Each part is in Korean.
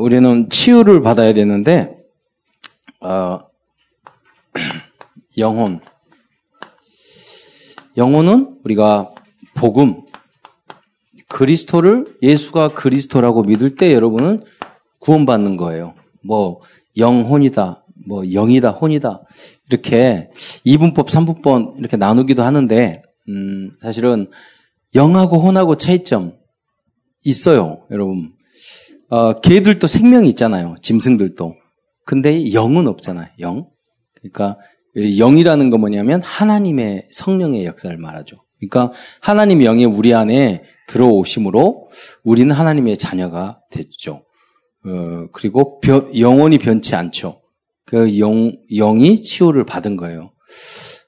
우리는 치유를 받아야 되는데, 어, 영혼. 영혼은 우리가 복음, 그리스도를 예수가 그리스도라고 믿을 때 여러분은 구원받는 거예요. 뭐 영혼이다, 뭐 영이다, 혼이다 이렇게 이분법, 삼분법 이렇게 나누기도 하는데 음, 사실은 영하고 혼하고 차이점 있어요, 여러분. 어, 개들도 생명이 있잖아요, 짐승들도. 근데 영은 없잖아요, 영. 그러니까 영이라는 건 뭐냐면 하나님의 성령의 역사를 말하죠. 그러니까 하나님의 영이 우리 안에 들어오심으로 우리는 하나님의 자녀가 됐죠. 어, 그리고 변, 영원히 변치 않죠. 그 영, 영이 치유를 받은 거예요.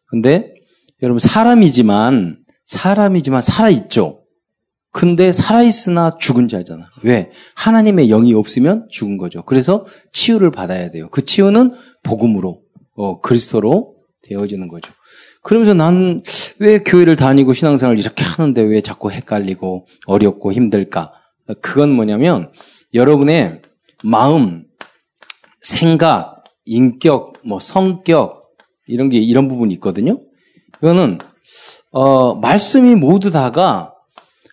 근데 여러분 사람이지만 사람이지만 살아 있죠. 근데 살아있으나 죽은 자잖아. 왜? 하나님의 영이 없으면 죽은 거죠. 그래서 치유를 받아야 돼요. 그 치유는 복음으로, 어, 그리스도로 되어지는 거죠. 그러면서 난 왜 교회를 다니고 신앙생활을 이렇게 하는데 왜 자꾸 헷갈리고 어렵고 힘들까? 그건 뭐냐면 여러분의 마음, 생각, 인격, 뭐 성격 이런 게 이런 부분이 있거든요. 이거는 어, 말씀이 모두 다가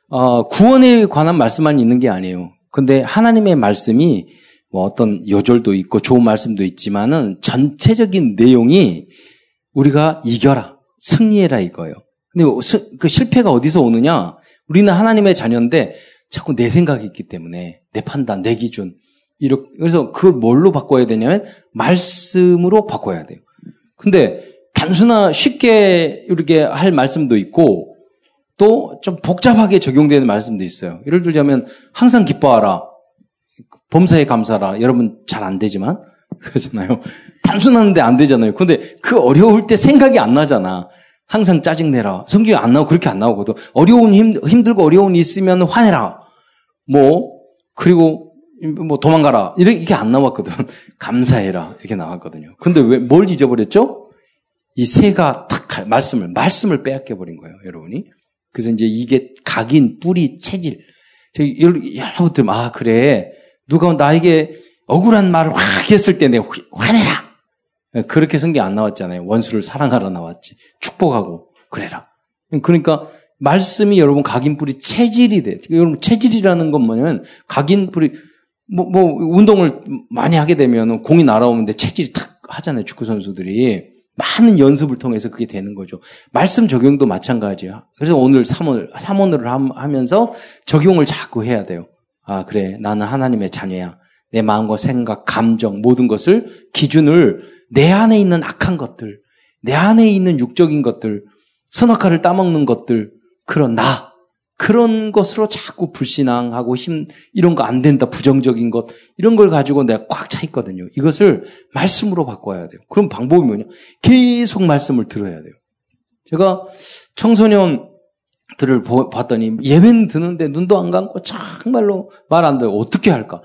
어, 구원에 관한 말씀만 있는 게 아니에요. 근데 하나님의 말씀이 뭐 어떤 요절도 있고 좋은 말씀도 있지만은 전체적인 내용이 우리가 이겨라, 승리해라 이거예요. 근데 그 실패가 어디서 오느냐? 우리는 하나님의 자녀인데 자꾸 내 생각이 있기 때문에 내 판단, 내 기준 이렇게 그래서 그걸 뭘로 바꿔야 되냐면 말씀으로 바꿔야 돼요. 근데 단순한 쉽게 이렇게 할 말씀도 있고 또 좀 복잡하게 적용되는 말씀도 있어요. 예를 들자면 항상 기뻐하라. 범사에 감사라. 여러분 잘 안 되지만 그러잖아요. 단순한데 안 되잖아요. 근데 그 어려울 때 생각이 안 나잖아. 항상 짜증내라. 성경이 안 나오고 그렇게 안 나오거든. 어려운 힘, 힘들고 어려운 일 있으면 화내라. 뭐 그리고 뭐 도망가라. 이렇게 안 나왔거든. 감사해라. 이렇게 나왔거든요. 근데 왜 뭘 잊어버렸죠? 이 새가 탁 말씀을 말씀을 빼앗겨 버린 거예요, 여러분이. 그래서 이제 이게 각인, 뿌리, 체질. 저기 여러분들 아 그래 누가 나에게 억울한 말을 확 했을 때 내가 화내라. 그렇게 성경 안 나왔잖아요. 원수를 사랑하라 나왔지. 축복하고 그래라. 그러니까 말씀이 여러분 각인 뿌리 체질이 돼. 여러분 체질이라는 건 뭐냐면 각인 뿌리 뭐, 뭐 운동을 많이 하게 되면 공이 날아오는데 체질이 탁 하잖아요. 축구 선수들이. 많은 연습을 통해서 그게 되는 거죠. 말씀 적용도 마찬가지야. 그래서 오늘 3원, 3원을 하면서 적용을 자꾸 해야 돼요. 아, 그래. 나는 하나님의 자녀야. 내 마음과 생각, 감정, 모든 것을, 기준을 내 안에 있는 악한 것들, 내 안에 있는 육적인 것들, 선악과를 따먹는 것들, 그런 나, 그런 것으로 자꾸 불신앙하고 힘, 이런 거 안 된다, 부정적인 것, 이런 걸 가지고 내가 꽉 차 있거든요. 이것을 말씀으로 바꿔야 돼요. 그럼 방법이 뭐냐? 계속 말씀을 들어야 돼요. 제가 청소년들을 봤더니 예배는 드는데 눈도 안 감고 정말로 말 안 들어. 어떻게 할까?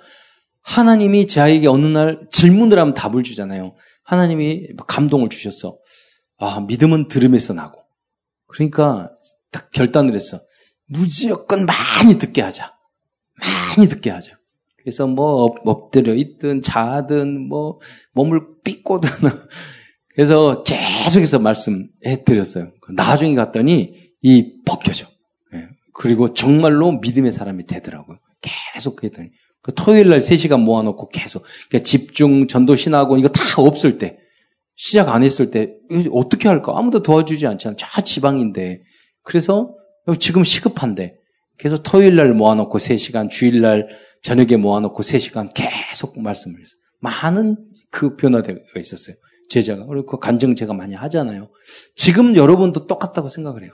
하나님이 제 아이에게 어느 날 질문을 하면 답을 주잖아요. 하나님이 감동을 주셨어. 아, 믿음은 들음에서 나고. 그러니까 딱 결단을 했어. 무조건 많이 듣게 하자. 많이 듣게 하자. 그래서 뭐 엎드려 있든 자든 뭐 몸을 삐꼬든 그래서 계속해서 말씀해 드렸어요. 나중에 갔더니 이 벗겨져. 예. 그리고 정말로 믿음의 사람이 되더라고요. 계속 했더니 그 토요일 날 3시간 모아놓고 계속 그러니까 집중 전도 신하고 이거 다 없을 때 시작 안 했을 때 어떻게 할까 아무도 도와주지 않잖아. 저 지방인데 그래서 지금 시급한데. 그래서 토요일 날 모아놓고 3시간, 주일 날 저녁에 모아놓고 3시간 계속 말씀을 했어요. 많은 그 변화가 있었어요. 제자가. 그리고 그 간증 제가 많이 하잖아요. 지금 여러분도 똑같다고 생각을 해요.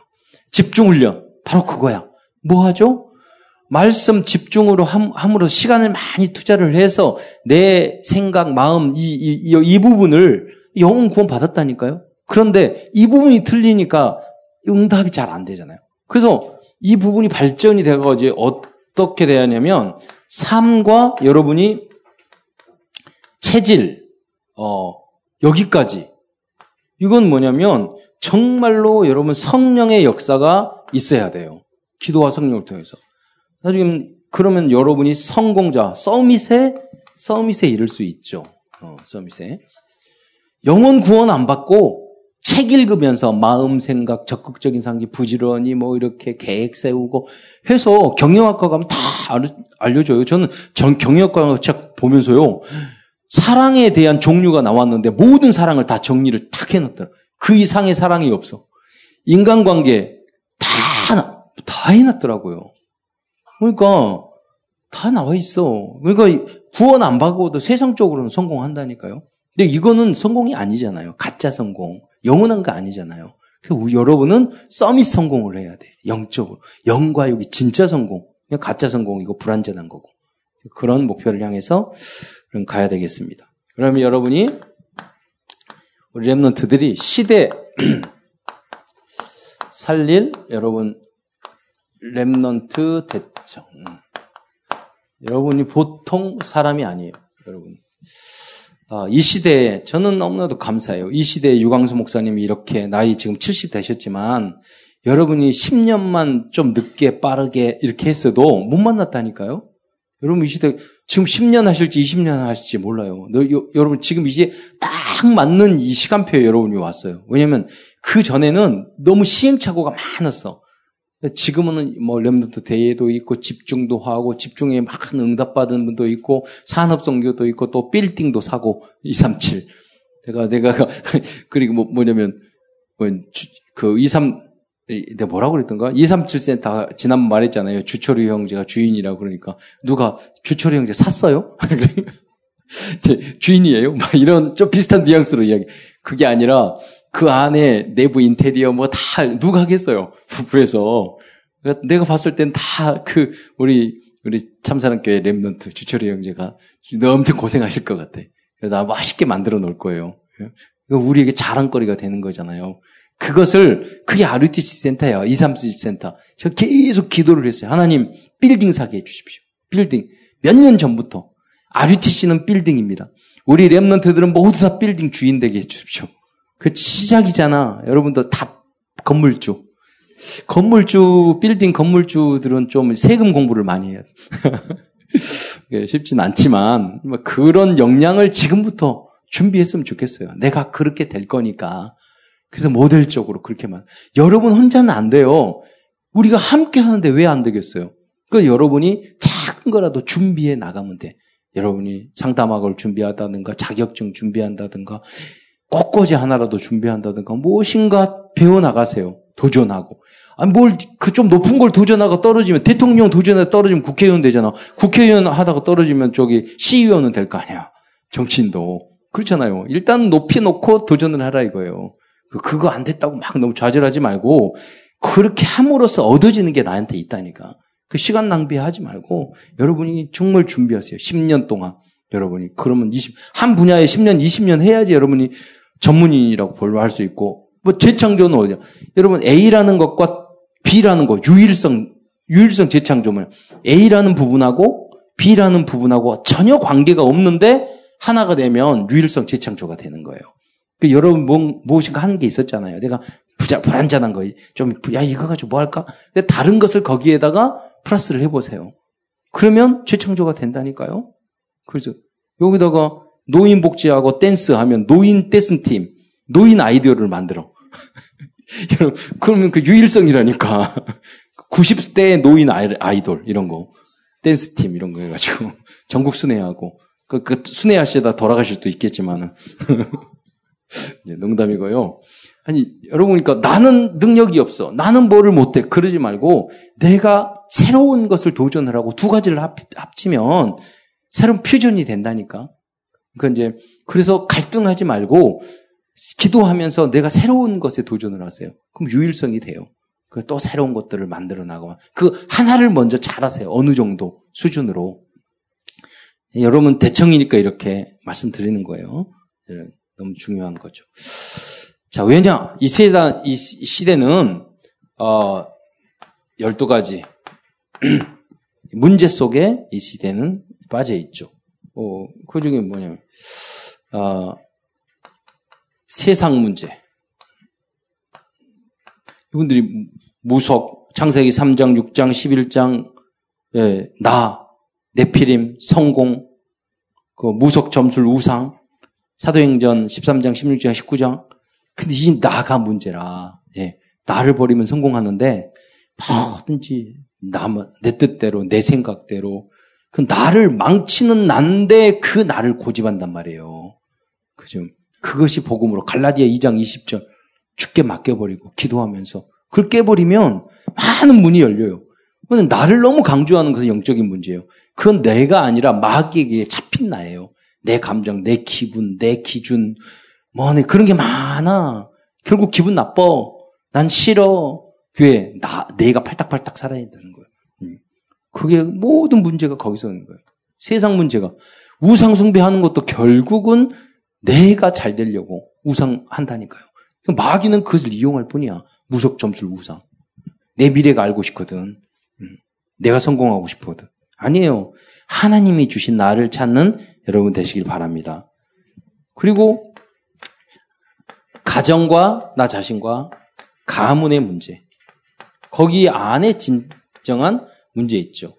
집중훈련. 바로 그거야. 뭐 하죠? 말씀 집중으로 함 으로 시간을 많이 투자를 해서 내 생각, 마음, 이, 이, 이, 이 부분을 영혼 구원 받았다니까요? 그런데 이 부분이 틀리니까 응답이 잘 안 되잖아요. 그래서 이 부분이 발전이 되고 이제 어떻게 되었냐면 삶과 여러분이 체질 어 여기까지 이건 뭐냐면 정말로 여러분 성령의 역사가 있어야 돼요. 기도와 성령을 통해서. 나중에 그러면 여러분이 성공자, 서밋의 서밋에 이를 수 있죠. 어, 서밋에. 영혼 구원 안 받고 책 읽으면서 마음 생각 적극적인 상기 부지런히 뭐 이렇게 계획 세우고 해서 경영학과 가면 다 알려줘요. 저는 전 경영학과 책 보면서요. 사랑에 대한 종류가 나왔는데 모든 사랑을 다 정리를 탁 해놨더라. 그 이상의 사랑이 없어. 인간관계 다, 다 해놨더라고요. 그러니까 다 나와 있어. 그러니까 구원 안 받고도 세상적으로는 성공한다니까요. 근데 이거는 성공이 아니잖아요. 가짜 성공. 영원한 거 아니잖아요. 그러니까 여러분은 서밋 성공을 해야 돼. 영적으로. 영과 여기 진짜 성공. 가짜 성공 이거 불완전한 거고. 그런 목표를 향해서 그럼 가야 되겠습니다. 그러면 여러분이 우리 랩런트들이 시대 살릴 여러분 랩런트 대청. 여러분이 보통 사람이 아니에요. 여러분. 아, 이 시대에 저는 너무나도 감사해요. 이 시대에 유광수 목사님이 이렇게 나이 지금 70 되셨지만 여러분이 10년만 좀 늦게 빠르게 이렇게 했어도 못 만났다니까요. 여러분 이 시대 지금 10년 하실지 20년 하실지 몰라요. 너, 요, 여러분 지금 이제 딱 맞는 이 시간표에 여러분이 왔어요. 왜냐면 그 전에는 너무 시행착오가 많았어. 지금은 뭐 렘드트 대회도 있고 집중도 하고 집중에 막 응답 받은 분도 있고 산업성교도 있고 또 빌딩도 사고 237 내가 내가 그리고 뭐 뭐냐면 그 23, 내가 뭐라고 그랬던가? 237 센터 지난번 말했잖아요. 주철이 형제가 주인이라고 그러니까 누가 주철이 형제 샀어요? 주인이에요? 막 이런 좀 비슷한 뉘앙스로 이야기. 그게 아니라 그 안에 내부 인테리어 뭐 다 누가 하겠어요? 부부에서. 그러니까 내가 봤을 땐 다 그 우리 우리 참사랑교회 Remnant 주철이 형제가 엄청 고생하실 것 같아. 그래서 맛있게 만들어 놓을 거예요. 우리에게 자랑거리가 되는 거잖아요. 그것을 그게 RUTC 센터예요. 237 센터. 저 계속 기도를 했어요. 하나님 빌딩 사게 해 주십시오. 빌딩. 몇 년 전부터 RUTC는 빌딩입니다. 우리 Remnant들은 모두 다 빌딩 주인 되게 해 주십시오. 그 시작이잖아. 여러분도 다 건물주. 건물주, 빌딩 건물주들은 좀 세금 공부를 많이 돼. 쉽진 않지만, 뭐 그런 역량을 지금부터 준비했으면 좋겠어요. 내가 그렇게 될 거니까. 그래서 모델적으로 그렇게만. 여러분 혼자는 안 돼요. 우리가 함께 하는데 왜 안 되겠어요? 그 여러분이 작은 거라도 준비해 나가면 돼. 여러분이 상담학을 준비하다든가 자격증 준비한다든가 꽃꽂이 하나라도 준비한다든가 무엇인가 배워나가세요. 도전하고. 아니, 뭘, 그 좀 높은 걸 도전하고 떨어지면, 대통령 도전하다 떨어지면 국회의원 되잖아. 국회의원 하다가 떨어지면 저기 시의원은 될 거 아니야. 정치인도. 그렇잖아요. 일단 높이 놓고 도전을 하라 이거예요. 그, 그거 안 됐다고 막 너무 좌절하지 말고, 그렇게 함으로써 얻어지는 게 나한테 있다니까. 그 시간 낭비하지 말고, 여러분이 정말 준비하세요. 10년 동안. 여러분이. 그러면 20, 한 분야에 10년, 20년 해야지 여러분이 전문인이라고 볼할 수 있고 뭐 재창조는 어디야? 여러분 A라는 것과 B라는 거 유일성 유일성 재창조면 A라는 부분하고 B라는 부분하고 전혀 관계가 없는데 하나가 되면 유일성 재창조가 되는 거예요. 그 여러분 뭐, 무엇인가 하는 게 있었잖아요. 내가 부자 불안전한 거 좀 야 이거 가지고 뭐 할까? 근데 다른 것을 거기에다가 플러스를 해보세요. 그러면 재창조가 된다니까요. 그래서 여기다가 노인 복지하고 댄스 하면 노인 댄스 팀, 노인 아이디어를 만들어. 그러면 그 유일성이라니까. 90대 노인 아이돌, 이런 거. 댄스 팀, 이런 거 해가지고. 전국 순회하고. 그, 그 순회하시다 돌아가실 수도 있겠지만은. 네, 농담이고요. 아니, 여러분, 그러니까 나는 능력이 없어. 나는 뭐를 못해. 그러지 말고 내가 새로운 것을 도전을 하고 두 가지를 합, 합치면 새로운 퓨전이 된다니까. 그러니까 이제 그래서 갈등하지 말고 기도하면서 내가 새로운 것에 도전을 하세요. 그럼 유일성이 돼요. 또 새로운 것들을 만들어 나가고 그 하나를 먼저 잘하세요. 어느 정도 수준으로. 여러분 대청이니까 이렇게 말씀드리는 거예요. 너무 중요한 거죠. 자, 왜냐? 이 세상, 이 시대는, 어, 12가지 문제 속에 이 시대는 빠져 있죠. 어, 그 중에 뭐냐면, 어, 세상 문제. 이분들이 무속, 창세기 3장, 6장, 11장, 예, 나, 네피림, 성공, 그 무속 점술 우상, 사도행전 13장, 16장, 19장. 근데 이 나가 문제라. 예. 나를 버리면 성공하는데 뭐든지 남, 내 뜻대로, 내 생각대로 그 나를 망치는 난데 그 나를 고집한단 말이에요. 그죠? 그것이 복음으로 갈라디아 2장 20절 죽게 맡겨버리고 기도하면서 그걸 깨버리면 많은 문이 열려요. 그건 나를 너무 강조하는 것은 영적인 문제예요. 그건 내가 아니라 마귀에게 잡힌 나예요. 내 감정, 내 기분, 내 기준, 뭐, 네, 그런 게 많아. 결국 기분 나빠. 난 싫어. 왜? 나, 내가 팔딱팔딱 살아야 된다는 거예요. 음. 그게 모든 문제가 거기서 오는 거예요. 세상 문제가. 우상 숭배하는 것도 결국은 내가 잘 되려고 우상 한다니까요. 마귀는 그것을 이용할 뿐이야. 무속 점술 우상. 내 미래가 알고 싶거든. 음. 내가 성공하고 싶거든. 아니에요. 하나님이 주신 나를 찾는 여러분 되시길 바랍니다. 그리고 가정과 나 자신과 가문의 문제. 거기 안에 진정한 문제 있죠.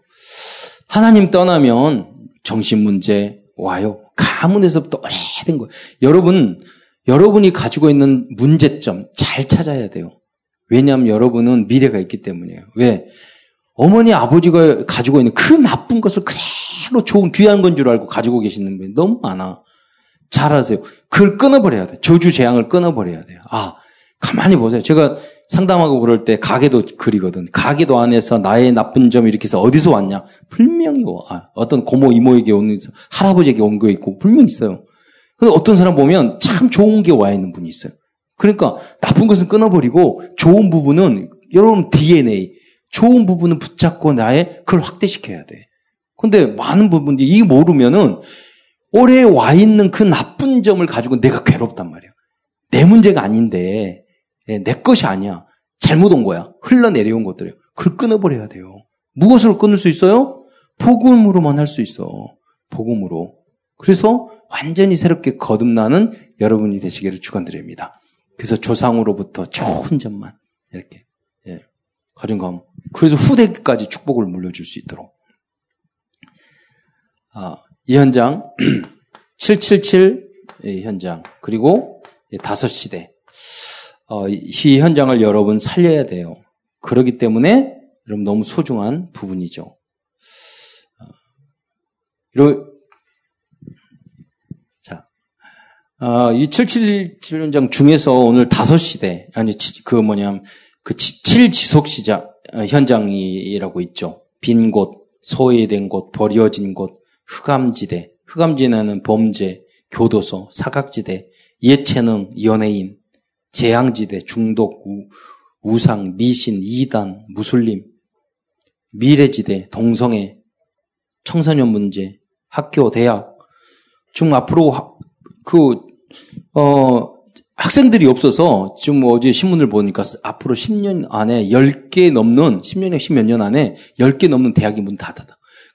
하나님 떠나면 정신 문제 와요. 가문에서부터 오래된 거예요. 여러분, 여러분이 가지고 있는 문제점 잘 찾아야 돼요. 왜냐하면 여러분은 미래가 있기 때문이에요. 왜? 어머니, 아버지가 가지고 있는 그 나쁜 것을 그대로 좋은, 귀한 건 줄 알고 가지고 계시는 분이 너무 많아. 잘 아세요. 그걸 끊어버려야 돼. 저주, 재앙을 끊어버려야 돼요. 아, 가만히 보세요. 제가 상담하고 그럴 때 가게도 그리거든. 가게도 안에서 나의 나쁜 점 이렇게 해서 어디서 왔냐? 분명히 와. 아, 어떤 고모, 이모에게 오는, 할아버지에게 온 거 있고, 분명히 있어요. 근데 어떤 사람 보면 참 좋은 게 와 있는 분이 있어요. 그러니까 나쁜 것은 끊어버리고 좋은 부분은 여러분 DNA, 좋은 부분은 붙잡고 나의 그걸 확대시켜야 돼. 근데 많은 부분들이 이 모르면은 오래 와 있는 그 나쁜 점을 가지고 내가 괴롭단 말이야. 내 문제가 아닌데 예, 내 것이 아니야. 잘못 온 거야. 흘러내려온 것들이에요. 그걸 끊어버려야 돼요. 무엇으로 끊을 수 있어요? 복음으로만 할 수 있어. 복음으로. 그래서 완전히 새롭게 거듭나는 여러분이 되시기를 축원드립니다. 그래서 조상으로부터 좋은 점만 이렇게 예, 가정감. 그래서 후대까지 축복을 물려줄 수 있도록. 아, 이 현장 777 현장 그리고 다섯 시대 어, 이 현장을 여러분 살려야 돼요. 그러기 때문에 여러분 너무 소중한 부분이죠. 어, 이러, 자, 어, 이 777현장 중에서 오늘 다섯 시대, 아니, 그 뭐냐면, 그 7지속 시작, 어, 현장이라고 있죠. 빈 곳, 소외된 곳, 버려진 곳, 흑암지대, 흑암지대는 범죄, 교도소, 사각지대, 예체능, 연예인, 재앙지대, 중독, 우, 우상, 미신, 이단, 무슬림, 미래지대, 동성애, 청소년 문제, 학교, 대학. 지금 앞으로 그, 어, 학생들이 없어서 지금 어제 신문을 보니까 앞으로 10년 안에 10개 넘는, 10년에 10몇 년 안에 10개 넘는 대학이 문 닫아.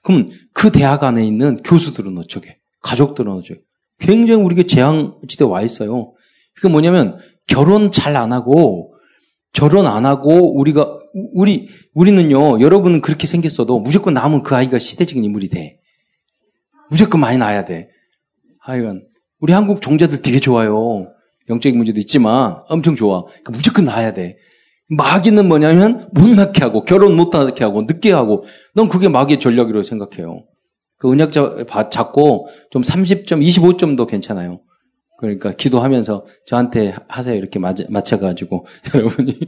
그럼 그 대학 안에 있는 교수들은 어쩌게? 가족들은 어쩌게? 굉장히 우리가 재앙지대 와 있어요. 그게 뭐냐면 결혼 잘 안 하고 결혼 안 하고 우리가 우리 우리는요 여러분은 그렇게 생겼어도 무조건 남은 그 아이가 시대적인 인물이 돼. 무조건 많이 낳아야 돼. 하여간 우리 한국 종자들 되게 좋아요. 영적인 문제도 있지만 엄청 좋아. 그러니까 무조건 낳아야 돼. 마귀는 뭐냐면 못 낳게 하고 결혼 못 하게 하고 늦게 하고 넌 그게 마귀의 전략이라고 생각해요. 그 은약 잡고 좀 30점, 25점도 괜찮아요. 그러니까 기도하면서 저한테 하세요 이렇게 맞춰 가지고 여러분이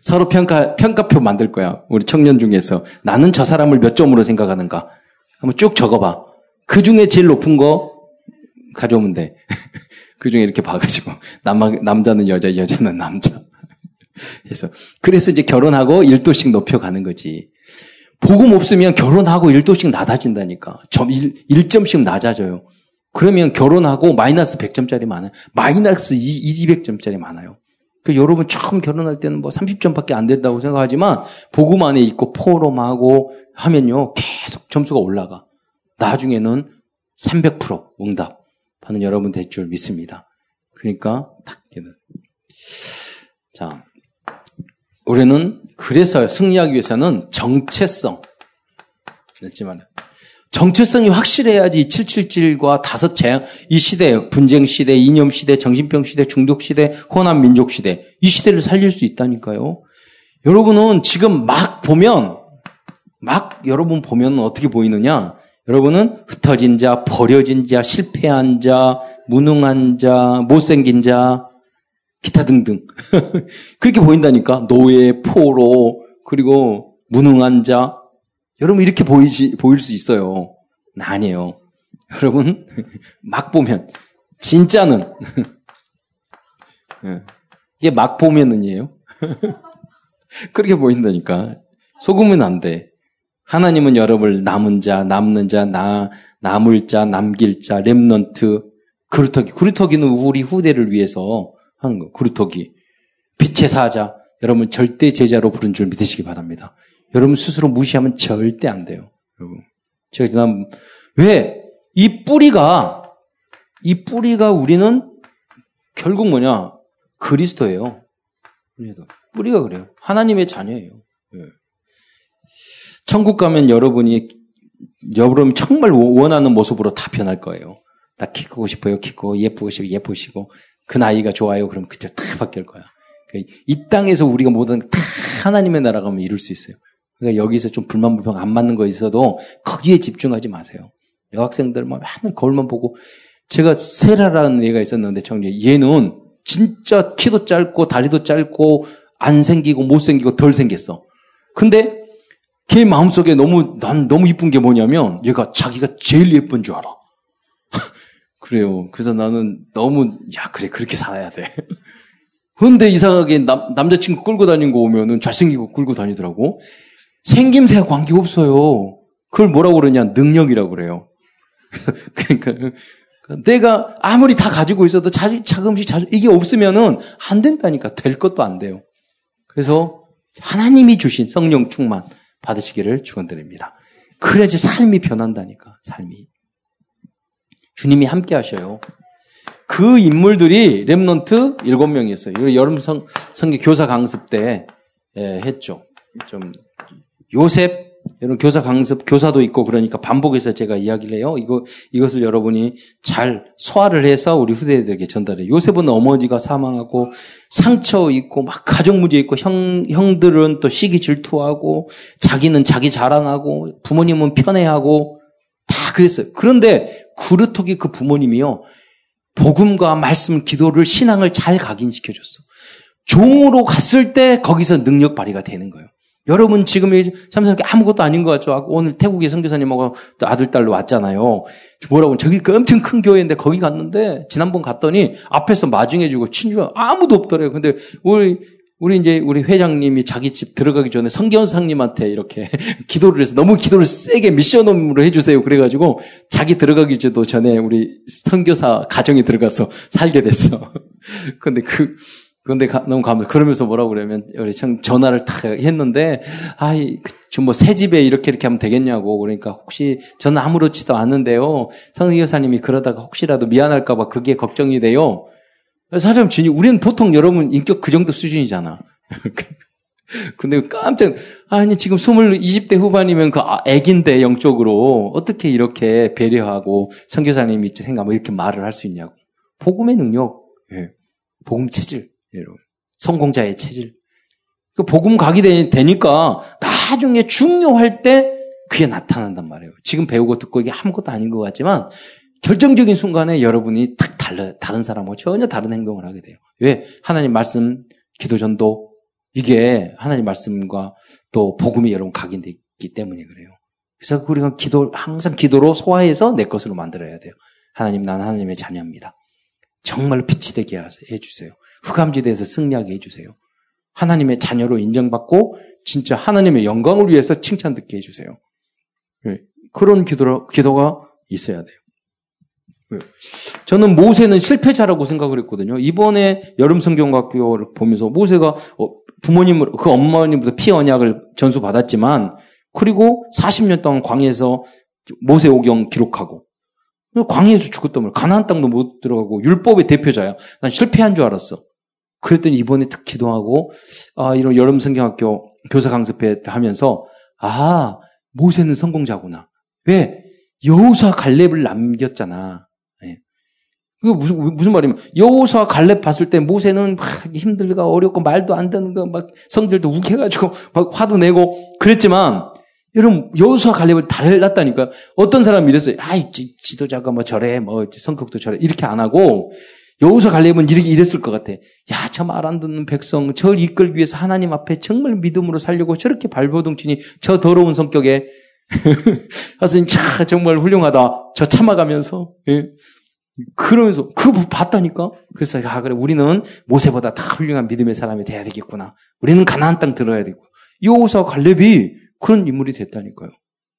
서로 평가 평가표 만들 거야. 우리 청년 중에서 나는 저 사람을 몇 점으로 생각하는가 한번 쭉 적어 봐. 그 중에 제일 높은 거 가져오면 돼. 그 중에 이렇게 봐 가지고 남 남자는 여자, 여자는 남자. 그래서 그래서 이제 결혼하고 1도씩 높여 가는 거지. 복음 없으면 결혼하고 1도씩 낮아진다니까. 점 1, 1점씩 낮아져요. 그러면 결혼하고 마이너스 100점짜리 많아요. 마이너스 2, 200점짜리 많아요. 그 여러분 처음 결혼할 때는 뭐 30점밖에 안 된다고 생각하지만 복음 안에 있고 포럼하고 하면요 계속 점수가 올라가. 나중에는 300% 응답 하는 여러분 될 줄 믿습니다. 그러니까 딱 자, 우리는 그래서 승리하기 위해서는 정체성. 읽지 말아요. 정체성이 확실해야지 777과 다섯 재앙, 이 시대, 분쟁 시대, 이념 시대, 정신병 시대, 중독 시대, 호남 민족 시대, 이 시대를 살릴 수 있다니까요. 여러분은 지금 막 보면, 막 여러분 보면 어떻게 보이느냐? 여러분은 흩어진 자, 버려진 자, 실패한 자, 무능한 자, 못생긴 자, 기타 등등. 그렇게 보인다니까. 노예, 포로, 그리고 무능한 자. 여러분 이렇게 보이지, 보일 수 있어요. 아니에요. 여러분, 막 보면, 진짜는, 예. 이게 막 보면은이에요. 그렇게 보인다니까. 속으면 안 돼. 하나님은 여러분을 남은 자, 남는 자, 나, 남을 자, 남길 자, 렘넌트, 그루터기. 그루터기는 우리 후대를 위해서 하는 거. 그루터기. 빛의 사자. 여러분 절대 제자로 부른 줄 믿으시기 바랍니다. 여러분 스스로 무시하면 절대 안 돼요. 여러분. 제가 지난, 왜? 이 뿌리가, 이 뿌리가 우리는 결국 뭐냐? 그리스도예요. 뿌리가 그래요. 하나님의 자녀예요. 예. 천국 가면 여러분이 여러분 정말 원하는 모습으로 다 변할 거예요. 다키 크고 싶어요. 키 크고 예쁘고 싶어 예쁘시고 그 나이가 좋아요. 그럼 그때 다 바뀔 거야. 그러니까 이 땅에서 우리가 모든 다 하나님의 나라 가면 이룰 수 있어요. 그러니까 여기서 좀 불만 불평 안 맞는 거 있어도 거기에 집중하지 마세요. 여학생들 막 맨날 거울만 보고 제가 세라라는 애가 있었는데 청리 얘는 진짜 키도 짧고 다리도 짧고 안 생기고 못 생기고 덜 생겼어. 근데 걔 마음속에 너무, 난 너무 이쁜 게 뭐냐면 얘가 자기가 제일 예쁜 줄 알아. 그래요. 그래서 나는 너무, 야, 그래, 그렇게 살아야 돼. 근데 이상하게 남, 남자친구 끌고 다니는 거 오면은 잘생기고 끌고 다니더라고. 생김새와 관계 없어요. 그걸 뭐라고 그러냐? 능력이라고 그래요. 그러니까, 내가 아무리 다 가지고 있어도 자, 자금씩 자, 이게 없으면은 안 된다니까. 될 것도 안 돼요. 그래서 하나님이 주신 성령 충만. 받으시기를 축원드립니다. 그래야지 삶이 변한다니까. 삶이. 주님이 함께 하셔요. 그 인물들이 렘넌트 7명이었어요. 여름 성, 성교 교사 강습 때 예, 했죠. 좀 요셉 여러분 교사 강습 교사도 있고 그러니까 반복해서 제가 이야기를 해요. 이거 이것을 여러분이 잘 소화를 해서 우리 후대들에게 전달해. 요셉은 어머니가 사망하고 상처 있고 막 가정 문제 있고 형 형들은 또 시기 질투하고 자기는 자기 자랑하고 부모님은 편애하고 다 그랬어요. 그런데 그루터기 그 부모님이요 복음과 말씀, 기도를 신앙을 잘 각인시켜 줬어. 종으로 갔을 때 거기서 능력 발휘가 되는 거예요. 여러분 지금 참석이 아무것도 아닌 것 같죠? 오늘 태국의 선교사님하고 아들, 딸로 왔잖아요. 뭐라고, 저기 그 엄청 큰 교회인데 거기 갔는데, 지난번 갔더니 앞에서 마중해주고 친구가 아무도 없더래요. 근데 우리, 우리 이제 우리 회장님이 자기 집 들어가기 전에 성견사님한테 이렇게 기도를 해서 너무 기도를 세게 미션홈으로 해주세요. 그래가지고 자기 들어가기 전에 우리 선교사 가정에 들어가서 살게 됐어. 근데 그, 그런데 너무 감사. 그러면서 뭐라고 그러면 우리 참 전화를 탁 했는데 아이 좀뭐 새 집에 이렇게 이렇게 하면 되겠냐고 그러니까 혹시 저는 아무렇지도 않는데요. 성희 여사님이 그러다가 혹시라도 미안할까봐 그게 걱정이 돼요. 사람 진이 우리는 보통 여러분 인격 그 정도 수준이잖아. 근데 깜짝 아니 지금 20, 20대 후반이면 그 애긴데 영적으로 어떻게 이렇게 배려하고 성교사님이 생각하면 이렇게 말을 할 수 있냐고. 복음의 능력, 예. 복음 체질. 여러분. 성공자의 체질. 그 복음 각이 되니까 나중에 중요할 때 그게 나타난단 말이에요. 지금 배우고 듣고 이게 아무것도 아닌 것 같지만 결정적인 순간에 여러분이 탁 달라, 다른 사람하고 전혀 다른 행동을 하게 돼요. 왜? 하나님 말씀, 기도 전도, 이게 하나님 말씀과 또 복음이 여러분 각인되기 때문에 그래요. 그래서 우리가 기도, 항상 기도로 소화해서 내 것으로 만들어야 돼요. 하나님, 나는 하나님의 자녀입니다. 정말로 빛이 되게 해주세요. 흑암지대에서 승리하게 해주세요. 하나님의 자녀로 인정받고 진짜 하나님의 영광을 위해서 칭찬 듣게 해주세요. 예, 그런 기도, 기도가 있어야 돼요. 예. 저는 모세는 실패자라고 생각을 했거든요. 이번에 여름 성경학교를 보면서 모세가 어, 부모님, 그 어머님부터 피 언약을 전수 받았지만, 그리고 40년 동안 광해에서 모세 오경 기록하고, 광해에서 죽었단 말이야. 가나안 땅도 못 들어가고 율법의 대표자야. 난 실패한 줄 알았어. 그랬더니 이번에 특 기도하고 아 이런 여름 성경학교 교사 강습회 하면서 아 모세는 성공자구나. 왜? 여호수아 갈렙을 남겼잖아. 예. 그게 무슨 무슨 말이면 여호수아 갈렙 봤을 때 모세는 막 힘들고 어렵고 말도 안 되는 거 막 성들도 욱해가지고 막 화도 내고 그랬지만 여러분 여호수아 갈렙을 달랐다니까 어떤 사람이 이랬어요. 아이 지도자가 뭐 저래 뭐 성격도 저래 이렇게 안 하고 여호수아 갈렙은 이렇게 이랬을 것 같아. 야, 저 말 안 듣는 백성, 저를 이끌기 위해서 하나님 앞에 정말 믿음으로 살려고 저렇게 발버둥 치니 저 더러운 성격에 하여튼 차 정말 훌륭하다. 저 참아가면서 예. 그러면서 그거 봤다니까. 그래서 아 그래 우리는 모세보다 다 훌륭한 믿음의 사람이 돼야 되겠구나. 우리는 가나안 땅 들어야 되고 여호수아 갈렙이 그런 인물이 됐다니까요.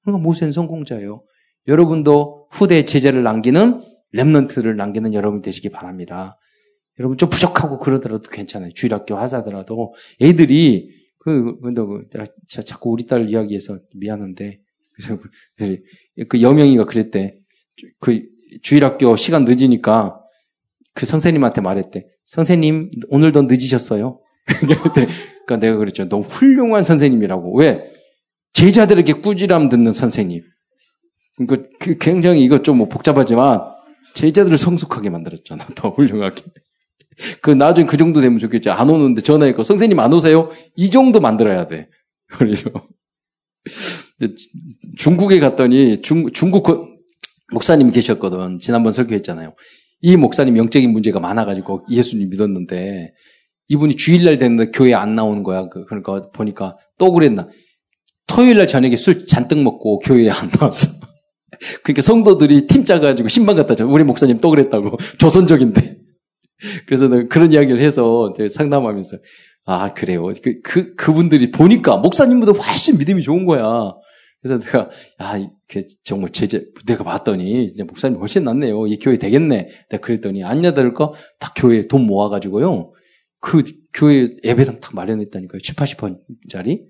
그러니까 모세는 성공자예요. 여러분도 후대 제자를 남기는 랩런트를 남기는 여러분 되시기 바랍니다. 여러분 좀 부족하고 그러더라도 괜찮아요. 주일학교 하사더라도 애들이 그 근데 그 자꾸 우리 딸 이야기해서 미안한데 그래서 그 여명이가 그랬대. 그 주일학교 시간 늦으니까 그 선생님한테 말했대. 선생님 오늘도 늦으셨어요. 그러니까 내가 그랬죠. 너무 훌륭한 선생님이라고. 왜? 제자들에게 꾸지람 듣는 선생님. 그러니까 그 굉장히 이것 좀뭐 복잡하지만 제자들을 성숙하게 만들었잖아. 더 훌륭하게. 그 나중에 그 정도 되면 좋겠지. 안 오는데 전화했고 선생님 안 오세요? 이 정도 만들어야 돼. 그래서 중국에 갔더니 중, 중국 목사님이 계셨거든. 지난번 설교했잖아요. 이 목사님 영적인 문제가 많아가지고 예수님 믿었는데 이분이 주일날 됐는데 교회 안 나오는 거야. 그, 그러니까 보니까 또 그랬나. 토요일날 저녁에 술 잔뜩 먹고 교회에 안 나왔어. 그러니까 성도들이 팀 짜가지고 신방 갖다 줘. 우리 목사님 또 그랬다고. 조선적인데. 그래서 그런 이야기를 해서 상담하면서 아 그래요. 그, 그 그분들이 보니까 목사님보다 훨씬 믿음이 좋은 거야. 그래서 내가 아 정말 제재 내가 봤더니 이제 목사님 훨씬 낫네요. 이 교회 되겠네. 내가 그랬더니 안냐들까 다 교회 돈 모아가지고요. 그 교회 예배당 딱 마련했다니까요. 7, 80번짜리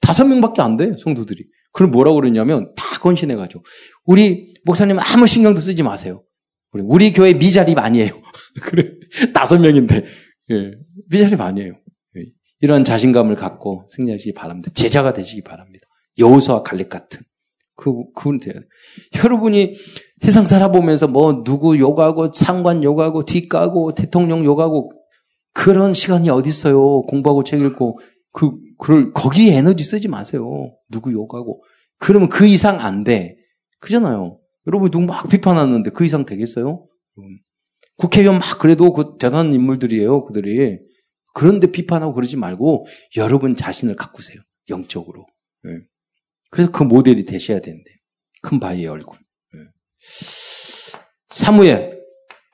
다섯 명밖에 안 돼. 성도들이. 그럼 뭐라고 그러냐면 다 건신해가지고 우리 목사님 아무 신경도 쓰지 마세요. 우리, 우리 교회 미자립 아니에요. 그래 다섯 명인데 예, 미자립 아니에요. 예, 이런 자신감을 갖고 승리하시기 바랍니다. 제자가 되시기 바랍니다. 여호수와 갈렙 같은 그 그분 돼야 돼. 여러분이 세상 살아보면서 뭐 누구 욕하고 상관 욕하고 뒷가고 대통령 욕하고 그런 시간이 어디 있어요? 공부하고 책 읽고 그 그걸 거기에 에너지 쓰지 마세요. 누구 욕하고 그러면 그 이상 안 돼. 그잖아요. 여러분 누구 막 비판하는데 그 이상 되겠어요? 국회의원 막 그래도 그 대단한 인물들이에요. 그들이 그런데 비판하고 그러지 말고 여러분 자신을 가꾸세요. 영적으로. 네. 그래서 그 모델이 되셔야 되는데 큰 바위의 얼굴. 네. 사무엘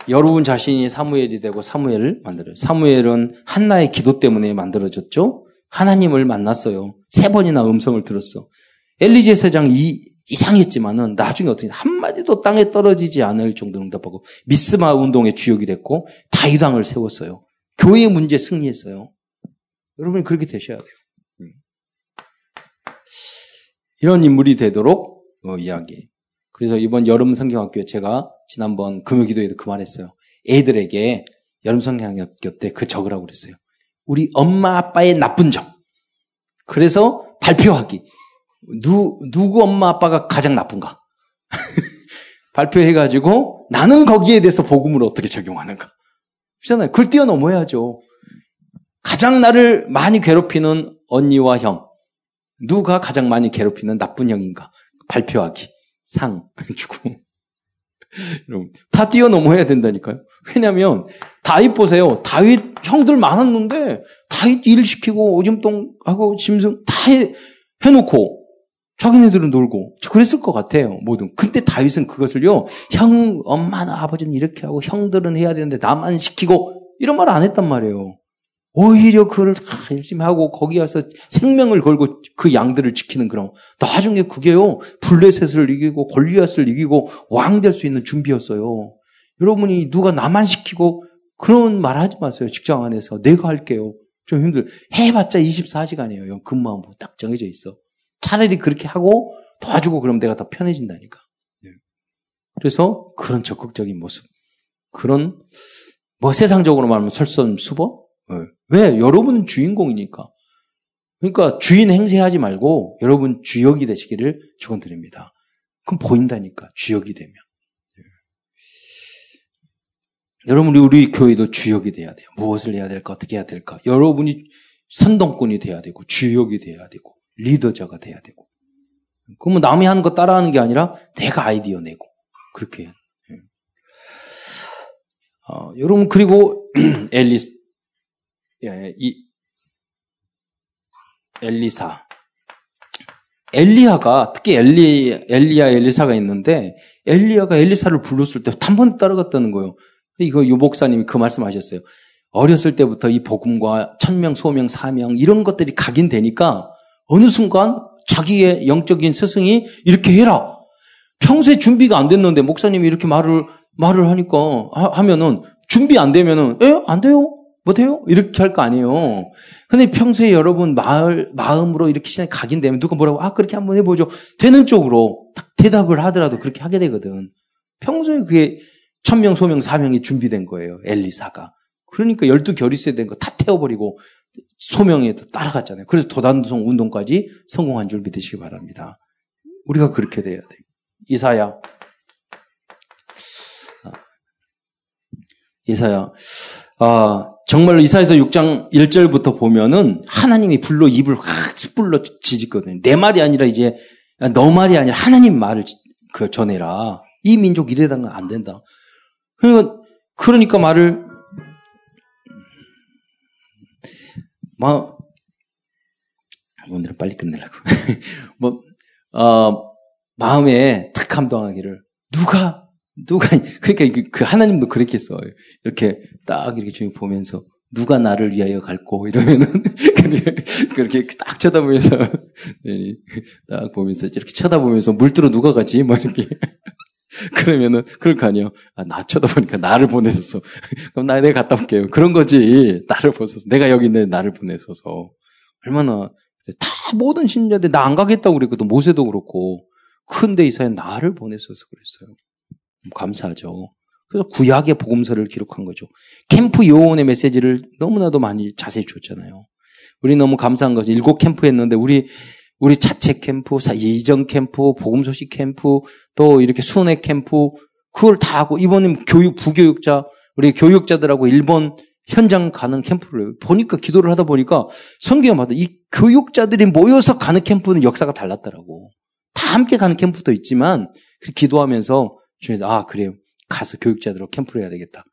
여러분 자신이 사무엘이 되고 사무엘을 만들어요. 사무엘은 한나의 기도 때문에 만들어졌죠. 하나님을 만났어요. 세 번이나 음성을 들었어. 엘리제 세장 이, 이상했지만은 나중에 어떻게 한마디도 땅에 떨어지지 않을 정도로 응답하고 미스마 운동의 주역이 됐고 다이당을 세웠어요. 교회 문제 승리했어요. 여러분이 그렇게 되셔야 돼요. 음. 이런 인물이 되도록 어, 이야기. 그래서 이번 여름 성경학교에 제가 지난번 금요기도에도 그 말했어요. 애들에게 여름 성경학교 때 그 적으라고 그랬어요. 우리 엄마 아빠의 나쁜 점. 그래서 발표하기. 누, 누구 엄마 아빠가 가장 나쁜가? 발표해가지고 나는 거기에 대해서 복음을 어떻게 적용하는가? 그렇잖아요. 그걸 뛰어넘어야죠. 가장 나를 많이 괴롭히는 언니와 형. 누가 가장 많이 괴롭히는 나쁜 형인가? 발표하기. 상 주고. 다 뛰어넘어야 된다니까요. 왜냐면, 다윗 보세요. 다윗 형들 많았는데, 다윗 일 시키고, 오줌똥하고, 짐승 다 해, 해놓고, 자기네들은 놀고 그랬을 것 같아요. 모든. 근데 다윗은 그것을요. 형, 엄마나 아버지는 이렇게 하고 형들은 해야 되는데 나만 시키고 이런 말 안 했단 말이에요. 오히려 그걸 다 열심히 하고 거기 가서 생명을 걸고 그 양들을 지키는 그런 나중에 그게요 블레셋을 이기고 골리앗을 이기고 왕 될 수 있는 준비였어요. 여러분이 누가 나만 시키고 그런 말 하지 마세요. 직장 안에서 내가 할게요. 좀 힘들. 해봤자 24시간이에요. 근무하면 딱 정해져 있어. 차라리 그렇게 하고 도와주고 그럼 내가 더 편해진다니까. 네. 그래서 그런 적극적인 모습. 그런, 뭐 세상적으로 말하면 설선수범? 네. 왜? 여러분은 주인공이니까. 그러니까 주인 행세하지 말고 여러분 주역이 되시기를 축원드립니다. 그럼 보인다니까. 주역이 되면. 여러분, 우리 교회도 주역이 돼야 돼요. 무엇을 해야 될까? 어떻게 해야 될까? 여러분이 선동꾼이 돼야 되고, 주역이 돼야 되고, 리더자가 돼야 되고. 그러면 남이 하는 거 따라하는 게 아니라 내가 아이디어 내고, 그렇게 돼요. 어, 여러분, 그리고 엘리스, 예, 이, 엘리사. 엘리야가, 특히 엘리, 엘리야, 엘리사가 있는데, 엘리야가 엘리사를 불렀을 때 한 번 따라갔다는 거예요. 이거 유복사님이 그 말씀 하셨어요. 어렸을 때부터 이 복음과 천명, 소명, 사명 이런 것들이 각인되니까 어느 순간 자기의 영적인 스승이 이렇게 해라. 평소에 준비가 안 됐는데 목사님이 이렇게 말을 말을 하니까 하, 면은 준비 안 되면은 에? 안 돼요? 못해요? 이렇게 할 거 아니에요. 근데 평소에 여러분 마을, 마음으로 이렇게 시간이 각인되면 누가 뭐라고, 아, 그렇게 한번 해보죠. 되는 쪽으로 딱 대답을 하더라도 그렇게 하게 되거든. 평소에 그게 천명, 소명, 사명이 준비된 거예요. 엘리사가. 그러니까 열두 결의세 된 거 다 태워버리고 소명에 따라갔잖아요. 그래서 도단성 운동까지 성공한 줄 믿으시기 바랍니다. 우리가 그렇게 돼야 돼요. 이사야. 아, 이사야. 아, 정말로 이사에서 6장 1절부터 보면은 하나님이 불로 입을 확 숯불로 지짓거든요. 내 말이 아니라 이제 너 말이 아니라 하나님 말을 그 전해라. 이 민족 이래다는 안 된다. 그러니까, 그러니까 말을, 뭐, 오늘은 빨리 끝내려고. 뭐, 어, 마음에 탁 감동하기를, 누가, 누가, 그러니까 그, 그 하나님도 써요. 이렇게 딱 이렇게 좀 보면서, 누가 나를 위하여 갈고 이러면은 그렇게 딱 쳐다보면서 네, 딱 보면서 이렇게 쳐다보면서 물들어 누가 가지 뭐 이렇게 그러면은, 그럴 거 아니에요. 아, 나 쳐다보니까 나를 보내서 그럼 나 내가 갔다 올게요. 그런 거지. 나를 보내서. 내가 여기 있는 나를 보내서서. 얼마나, 다 모든 신자들 나 안 가겠다고 그랬거든. 모세도 그렇고. 근데 이사야 나를 보내서서 그랬어요. 감사하죠. 그래서 구약의 복음서를 기록한 거죠. 캠프 요원의 메시지를 너무나도 많이 자세히 줬잖아요. 우리 너무 감사한 것이 일곱 캠프 했는데 우리 우리 자체 캠프, 이전 캠프, 복음 소식 캠프, 또 이렇게 순회 캠프, 그걸 다 하고, 이번엔 교육, 부교육자, 우리 교육자들하고 일본 현장 가는 캠프를 보니까 기도를 하다 보니까 성경마다 이 교육자들이 모여서 가는 캠프는 역사가 달랐더라고. 다 함께 가는 캠프도 있지만 기도하면서 중에서 아 그래요 가서 교육자들하고 캠프를 해야 되겠다.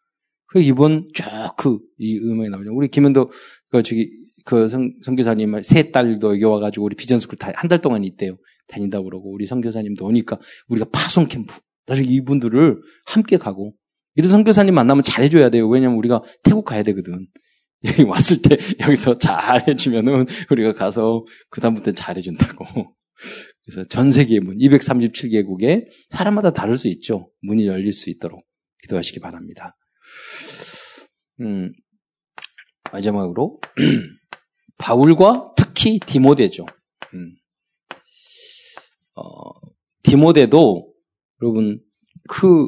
그 이번 쭉그이 음악이 나오죠. 우리 김현도 그 저기 그 성, 성교사님 세 딸도 여기 와가지고 우리 비전스쿨 한 달 동안 있대요. 다닌다 그러고 우리 성교사님도 오니까 우리가 파송 캠프 나중에 이분들을 함께 가고 이런 성교사님 만나면 잘해줘야 돼요. 왜냐면 우리가 태국 가야 되거든. 여기 왔을 때 여기서 잘해주면은 우리가 가서 그 다음부터 잘해준다고. 그래서 전 세계 문 237개국에 사람마다 다를 수 있죠. 문이 열릴 수 있도록 기도하시기 바랍니다. 음, 마지막으로 바울과 특히 디모데죠. 음. 어, 디모데도 여러분 그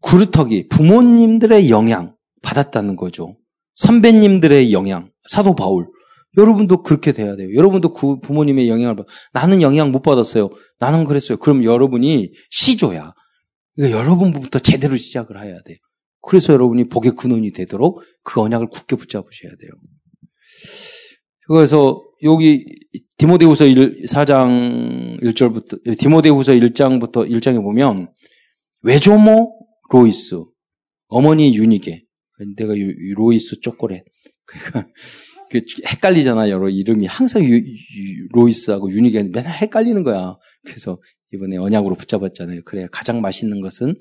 구루터기 부모님들의 영향 받았다는 거죠. 선배님들의 영향, 사도 바울. 여러분도 그렇게 돼야 돼요. 여러분도 그 부모님의 영향을 받. 나는 영향 못 받았어요. 나는 그랬어요. 그럼 여러분이 시조야. 그러니까 여러분부터 제대로 시작을 해야 돼요. 그래서 여러분이 복의 근원이 되도록 그 언약을 굳게 붙잡으셔야 돼요. 그래서 여기 디모데후서 1, 4장 1절부터 디모데후서 1장부터 1장에 보면 외조모 로이스 어머니 유니게 내가 로이스 쪼꼬렛 그러니까 헷갈리잖아요. 여러 이름이 항상 유, 유, 로이스하고 유니게 맨날 헷갈리는 거야. 그래서 이번에 언약으로 붙잡았잖아요. 그래 가장 맛있는 것은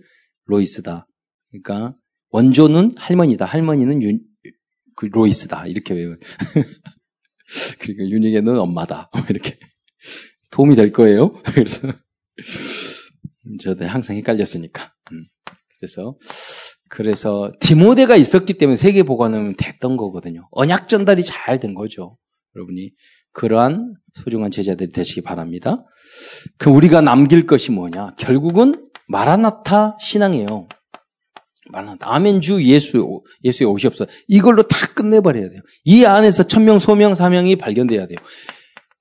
로이스다. 그러니까 원조는 할머니다. 할머니는 유, 그 로이스다. 이렇게 외워. 그러니까 윤희에는 엄마다. 뭐 이렇게 도움이 될 거예요. 그래서 저도 항상 헷갈렸으니까. 음. 그래서 그래서 디모데가 있었기 때문에 세계 보관은 됐던 거거든요. 언약 전달이 잘 된 거죠. 여러분이 그러한 소중한 제자들이 되시기 바랍니다. 그 우리가 남길 것이 뭐냐? 결국은 마라나타 신앙이에요. 말한다. 아멘 주 예수, 예수의 옷이 없어. 이걸로 다 끝내버려야 돼요. 이 안에서 천명, 소명, 사명이 발견돼야 돼요.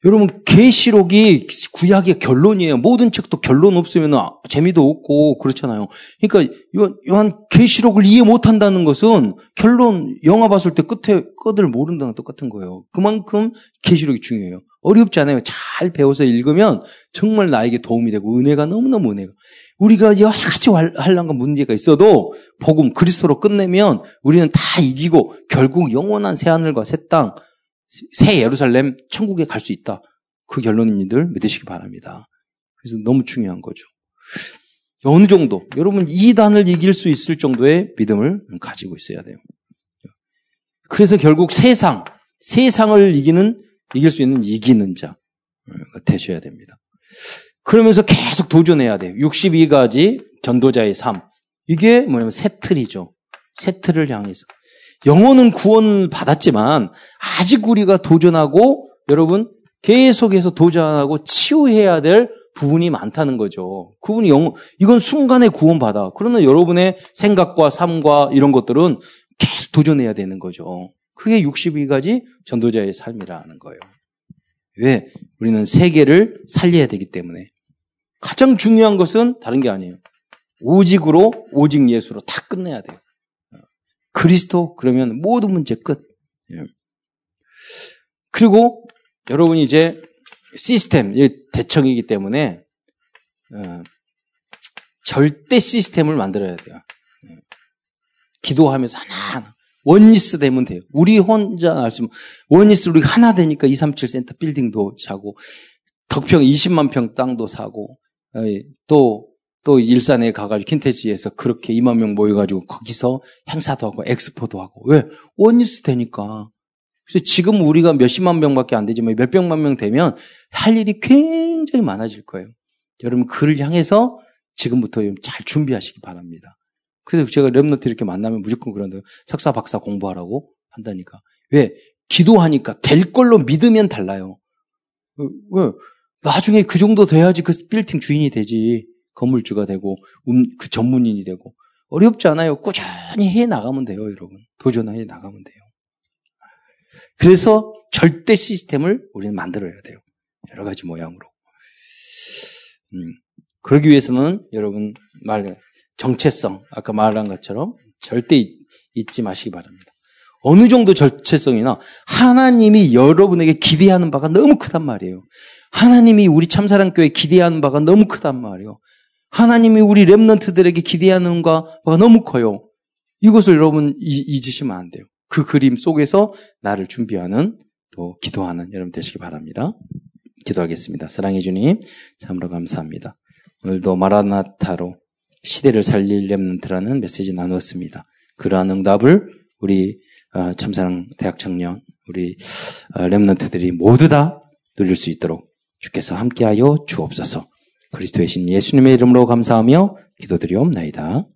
여러분 계시록이 구약의 결론이에요. 모든 책도 결론 없으면 재미도 없고 그렇잖아요. 그러니까 요한 계시록을 이해 못한다는 것은 결론 영화 봤을 때 끝에 끝을 모른다는 똑같은 거예요. 그만큼 계시록이 중요해요. 어렵지 않아요. 잘 배워서 읽으면 정말 나에게 도움이 되고 은혜가 너무너무 은혜가. 우리가 여러 가지 환란과 문제가 있어도 복음 그리스도로 끝내면 우리는 다 이기고 결국 영원한 새 하늘과 새 땅, 새 예루살렘 천국에 갈 수 있다. 그 결론인들 믿으시기 바랍니다. 그래서 너무 중요한 거죠. 어느 정도 여러분 이단을 이길 수 있을 정도의 믿음을 가지고 있어야 돼요. 그래서 결국 세상 세상을 이기는 이길 수 있는 이기는 자 되셔야 됩니다. 그러면서 계속 도전해야 돼요. 62가지 전도자의 삶. 이게 뭐냐면 새 틀이죠. 새 틀을 향해서. 영혼은 구원 받았지만 아직 우리가 도전하고 여러분 계속해서 도전하고 치유해야 될 부분이 많다는 거죠. 그분이 영 이건 순간에 구원받아. 그러나 여러분의 생각과 삶과 이런 것들은 계속 도전해야 되는 거죠. 그게 62가지 전도자의 삶이라는 거예요. 왜? 우리는 세계를 살려야 되기 때문에. 가장 중요한 것은 다른 게 아니에요. 오직으로, 오직 예수로 다 끝내야 돼요. 그리스도, 그러면 모든 문제 끝. 예. 그리고 여러분이 이제 시스템, 대청이기 때문에, 어, 절대 시스템을 만들어야 돼요. 예. 기도하면서 하나하나. Oneness 되면 돼요. 우리 혼자 알수 Oneness 우리 하나 되니까 237 센터 빌딩도 사고 덕평 20만 평 땅도 사고 또, 또 일산에 가가지고 킨텍스에서 그렇게 2만 명 모여가지고 거기서 행사도 하고 엑스포도 하고. 왜? Oneness 되니까. 그래서 지금 우리가 몇십만 명밖에 안 되지만 몇백만 명 되면 할 일이 굉장히 많아질 거예요. 여러분 그를 향해서 지금부터 잘 준비하시기 바랍니다. 그래서 제가 랩너트 이렇게 만나면 무조건 그런데 석사 박사 공부하라고 한다니까. 왜? 기도하니까 될 걸로 믿으면 달라요. 왜? 나중에 그 정도 돼야지 그 빌딩 주인이 되지. 건물주가 되고, 음, 그 전문인이 되고. 어렵지 않아요. 꾸준히 해 나가면 돼요, 여러분. 도전해 나가면 돼요. 그래서 절대 시스템을 우리는 만들어야 돼요. 여러 가지 모양으로. 음, 그러기 위해서는 여러분 말 정체성 아까 말한 것처럼 절대 잊지 마시기 바랍니다. 어느 정도 절체성이나 하나님이 여러분에게 기대하는 바가 너무 크단 말이에요. 하나님이 우리 참사랑교회 기대하는 바가 너무 크단 말이에요. 하나님이 우리 랩런트들에게 기대하는 바가 너무 커요. 이것을 여러분 잊으시면 안 돼요. 그 그림 속에서 나를 준비하는 또 기도하는 여러분 되시기 바랍니다. 기도하겠습니다. 사랑해 주님, 참으로 감사합니다. 오늘도 마라나타로 시대를 살릴 Remnant라는 메시지 나누었습니다. 그러한 응답을 우리 아, 참사랑 대학 청년, 우리 아, Remnant들이 모두 다 누릴 수 있도록 주께서 함께하여 주옵소서. 그리스도의 신 예수님의 이름으로 감사하며 기도드리옵나이다.